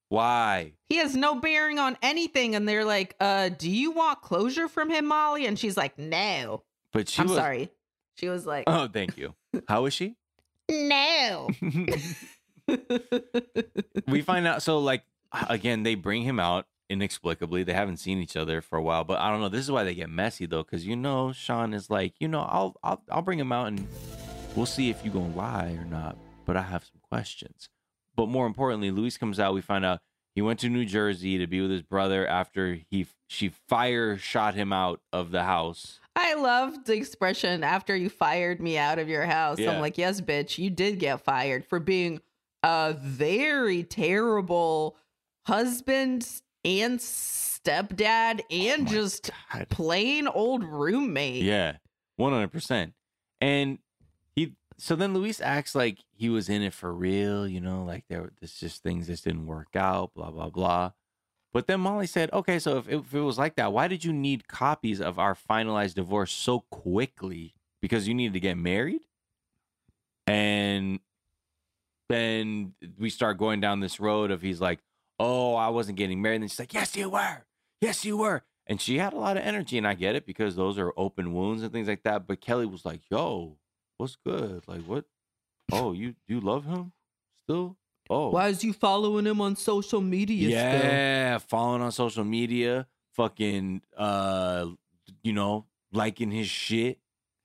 Why? He has no bearing on anything. And they're like, uh, do you want closure from him, Molly? And she's like, no. But she I'm was sorry. She was like, Oh, thank you. How is she? no. we find out so like again they bring him out inexplicably. They haven't seen each other for a while, but I don't know. This is why they get messy though, because you know Shaun is like, you know, I'll I'll I'll bring him out and we'll see if you gonna lie or not. But I have some questions. But more importantly, Luis comes out. We find out he went to New Jersey to be with his brother after he she fire shot him out of the house. I love the expression after you fired me out of your house. Yeah. I'm like, yes, bitch, you did get fired for being a very terrible husband and stepdad and oh my just God. plain old roommate. Yeah, one hundred percent. And he, so then Luis acts like he was in it for real. You know, like there, this just things just didn't work out. Blah blah blah. But then Molly said, "Okay, so if, if it was like that, why did you need copies of our finalized divorce so quickly? Because you needed to get married?" And then we start going down this road of he's like, "Oh, I wasn't getting married." And she's like, "Yes, you were. Yes, you were." And she had a lot of energy, and I get it because those are open wounds and things like that. But Kelly was like, "Yo, what's good? Like, what? Oh, you you love him still? Oh, Why is you following him on social media still? yeah, following on social media, fucking, uh, you know, liking his shit,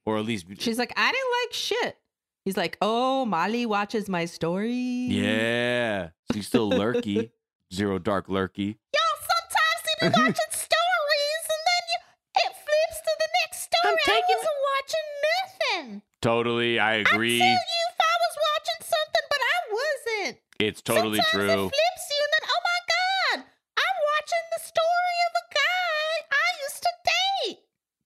or at least, She's like, I didn't like shit. He's like, oh, Molly watches my story. yeah, she's still lurky, zero dark lurky. Y'all sometimes see me watching stories and then you, it flips to the next story. I wasn't watching nothing. Totally, I agree. Agree. tell you if I was watching something, but I wasn't. It's totally Sometimes true. It flips you, and then oh my god, I'm watching the story of a guy I used to date.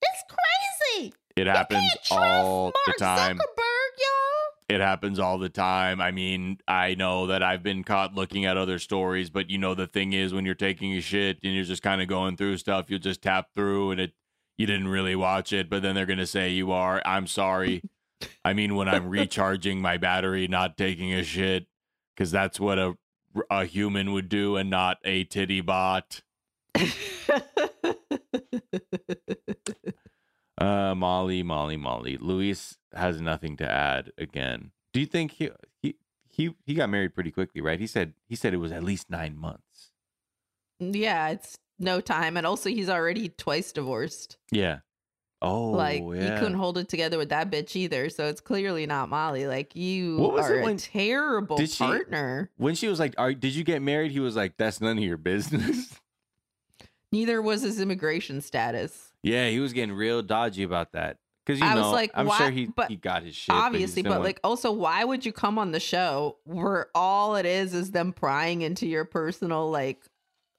It's crazy. It happens all the time. Zuckerberg, y'all. It happens all the time. I mean, I know that I've been caught looking at other stories, but you know the thing is when you're taking a shit and you're just kind of going through stuff, you'll just tap through and it you didn't really watch it, but then they're going to say you are. I'm sorry. I mean, when I'm recharging my battery, not taking a shit cuz that's what a a human would do and not a titty bot. Uh Molly, Molly, Molly. Luis has nothing to add again. Do you think he he he he got married pretty quickly, right? He said he said it was at least 9 months. yeah, it's no time. And also, he's already twice divorced. Yeah. Oh, like, yeah. he couldn't hold it together with that bitch either. So it's clearly not Molly. Like, you What was are it a terrible she- partner. when she was like, "Are did you get married?" He was like, "That's none of your business." Neither was his immigration status. yeah, he was getting real dodgy about that. Cuz you I was like, I'm why- sure he but he got his shit. Obviously, but went- like, also, why would you come on the show where all it is is them prying into your personal, like,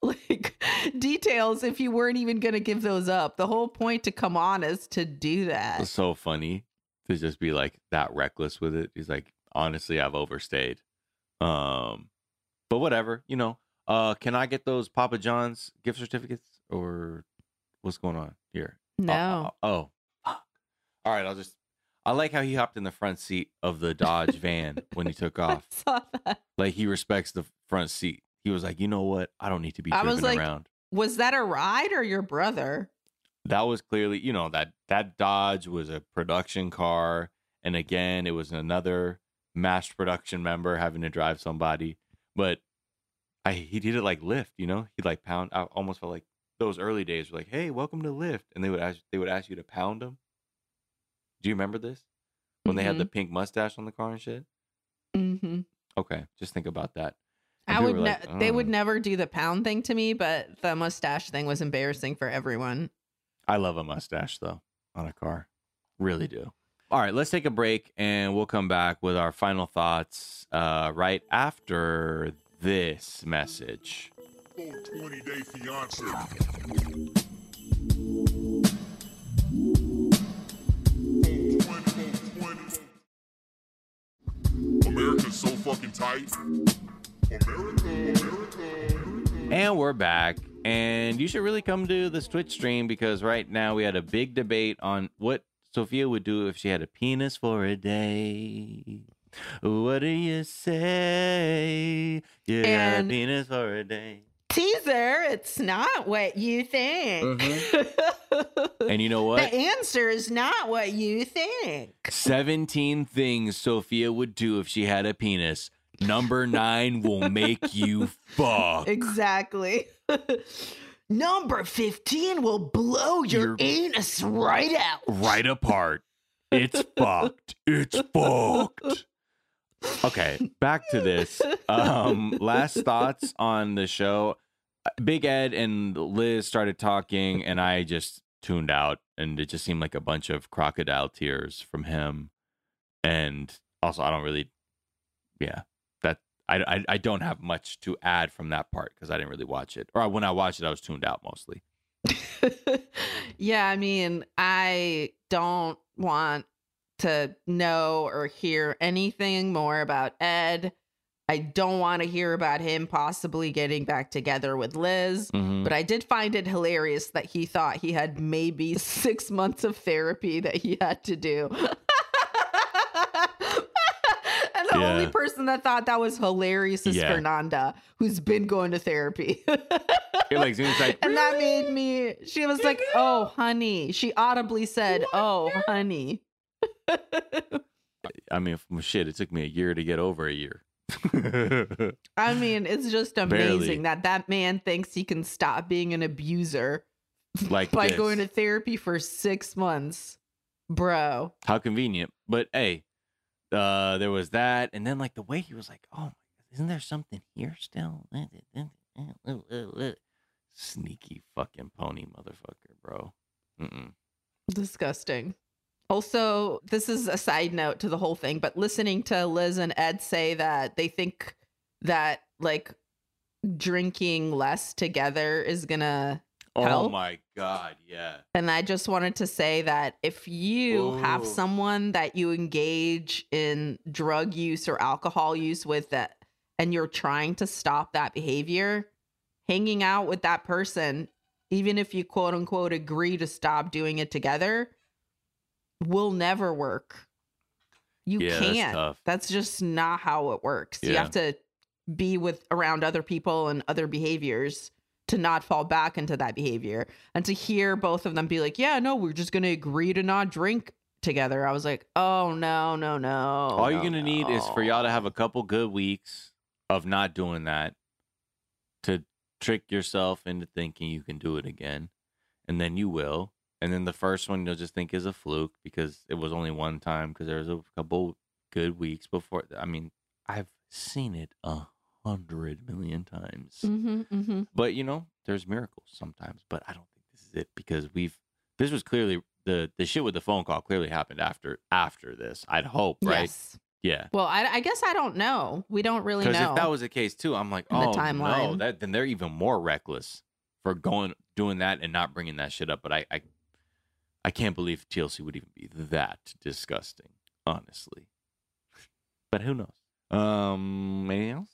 like details if you weren't even going to give those up? The whole point to come on is to do that. It's so funny to just be like that reckless with it. He's like, honestly, I've overstayed. Um, but whatever, you know. Uh, can I get those Papa John's gift certificates or what's going on here? No. Oh, oh, fuck. All right. I'll just. I like how he hopped in the front seat of the Dodge van when he took I off. saw that. Like he respects the front seat. He was like, you know what? I don't need to be I was like- around. Was that a ride or your brother? that was clearly you know that that dodge was a production car and again it was another mass production member having to drive somebody but i he did it like lyft you know he'd like pound i almost felt like those early days were like hey welcome to lyft and they would ask they would ask you to pound them do you remember this when they had the pink mustache on the car and shit Mm-hmm. okay just think about that I would. were Ne- like, They would "Oh." never do the pound thing to me, but the mustache thing was embarrassing for everyone. I love a mustache though on a car. Really do. All right, let's take a break and we'll come back with our final thoughts uh, right after this message. Full 20 day fiance. Full 20, full 20. America's so fucking tight. And we're back. And you should really come to this Twitch stream because right now we had a big debate on what Sophia would do if she had a penis for a day. What do you say? You got a penis for a day. Teaser, it's not what you think. Mm-hmm. And you know what? The answer is not what you think. 17 things Sophia would do if she had a penis. Number nine will make you fuck. Exactly. Number 15 will blow your Your- anus right out. right apart. It's fucked. It's fucked. Okay, back to this. Um, last thoughts on the show. Big Ed and Liz started talking, and I just tuned out, and it just seemed like a bunch of crocodile tears from him. And also, I don't really, yeah, I I, I don't have much to add from that part because I didn't really watch it, or when I watched it, I was tuned out mostly. yeah, I mean, I don't want to know or hear anything more about Ed. I don't want to hear about him possibly getting back together with Liz. Mhm. But I did find it hilarious that he thought he had maybe six months of therapy that he had to do. the only person that thought that was hilarious is Yeah. Fernanda, who's been going to therapy. Like, like and that made me, she was like, oh, honey. She audibly said, oh, honey. I mean, shit, it took me a year to get over a year. I mean, it's just Barely. amazing that that man thinks he can stop being an abuser like by this. going to therapy for six months. Bro. How convenient. But hey, uh, there was that, and then like the way he was like, "Oh, my, isn't there something here still?" Sneaky fucking pony motherfucker, bro. Mm-mm. Disgusting. Also, this is a side note to the whole thing, but listening to Liz and Ed say that they think that like drinking less together is gonna Oh Help? my god, yeah. And I just wanted to say that if you have someone that you engage in drug use or alcohol use with that and you're trying to stop that behavior, hanging out with that person, even if you quote unquote agree to stop doing it together, will never work. You Yeah, can't. tough. That's just not how it works. You have to be with around other people and other behaviors to not fall back into that behavior. And to hear both of them be like, "Yeah, no, we're just going to agree to not drink together." I was like, "Oh, no, no, no." All you're gonna need is for y'all to have a couple good weeks of not doing that to trick yourself into thinking you can do it again, and then you will. And then the first one you'll just think is a fluke because it was only one time because there was a couple good weeks before. I mean, I've seen it a hundred million times. Mhm, mhm. But you know, there's miracles sometimes. But I don't think this is it because we've this was clearly the the shit with the phone call clearly happened after after this. I'd hope, right? Yes. Yeah. Well, I, I guess I don't know. We don't really know. Because if that was the case too, I'm like, In the oh no, that then they're even more reckless for going doing that and not bringing that shit up. But I I, I can't believe TLC would even be that disgusting, honestly. But who knows? Um, anything else?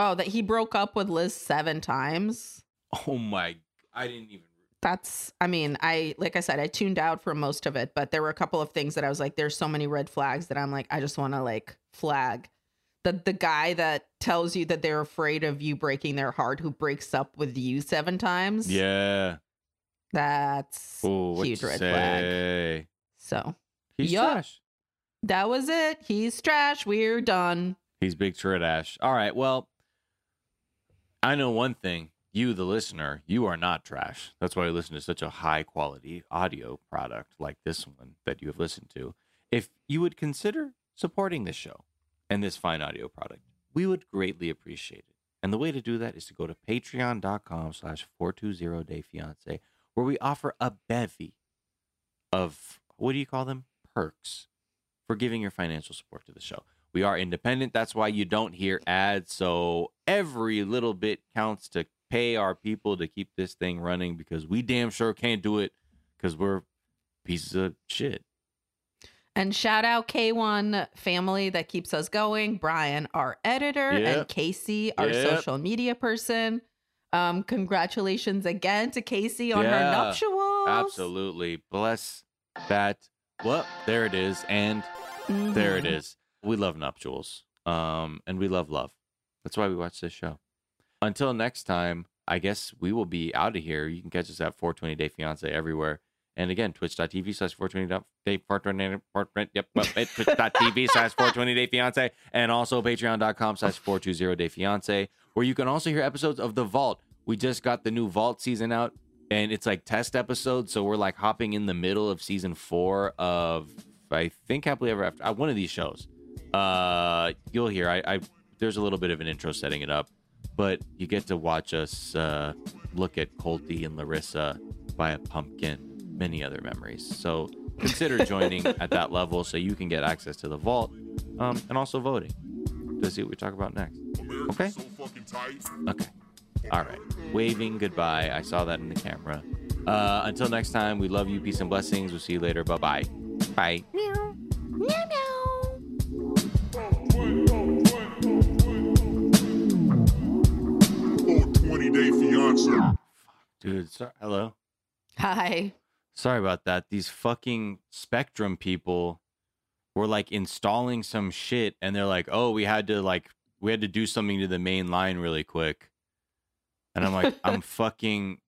Oh, that he broke up with Liz seven times. Oh my! I didn't even. that's i mean i like i said i tuned out for most of it but there were a couple of things that i was like there's so many red flags that i'm like i just want to like flag the the guy that tells you that they're afraid of you breaking their heart who breaks up with you seven times Yeah. that's Oh, what huge red flag so He's Yup. trash. that was it he's trash we're done He's big trash. All right. Well, I know one thing. You, the listener, you are not trash. That's why you listen to such a high quality audio product like this one that you have listened to. If you would consider supporting this show and this fine audio product, we would greatly appreciate it. And the way to do that is to go to patreon.com slash 420dayfiance, where we offer a bevy of what do you call them? Perks for giving your financial support to the show. We are independent. That's why you don't hear ads. So every little bit counts to pay our people to keep this thing running because we damn sure can't do it because we're pieces of shit. and shout out k1 family that keeps us going brian our editor and casey our Yep. social media person um congratulations again to casey on her Yeah. nuptials Absolutely. Bless that. Well, there it is. And there it Mhm. is. We love nuptials. Um, and we love love. That's why we watch this show. Until next time, I guess we will be out of here. You can catch us at 420 Day Fiance everywhere. And again, twitch.tv slash 420 day 420 420 yep, well, it- twitch.tv slash 420 day fiance and also patreon.com slash 420 day fiance, where you can also hear episodes of The Vault. We just got the new Vault season out and it's like test episodes. So we're like hopping in the middle of season four of, I think, Happily Ever After, uh, one of these shows. Uh, you'll hear, I, I, there's a little bit of an intro setting it up, but you get to watch us uh, look at Colty and Larissa buy a pumpkin, many other memories. So consider joining at that level so you can get access to the vault um, and also voting to see what we talk about next. Okay. so fucking tight. Okay. All right. Waving goodbye. I saw that in the camera. Uh, until next time, we love you. Peace and blessings. We'll see you later. Bye-bye. Bye. Meow meow. 420 day fiance. Ah, Dude, sorry. Hello. Hi. Sorry about that. These fucking Spectrum people were like installing some shit and they're like, "Oh, we had to like we had to do something to the main line really quick." And I'm like, "I'm fucking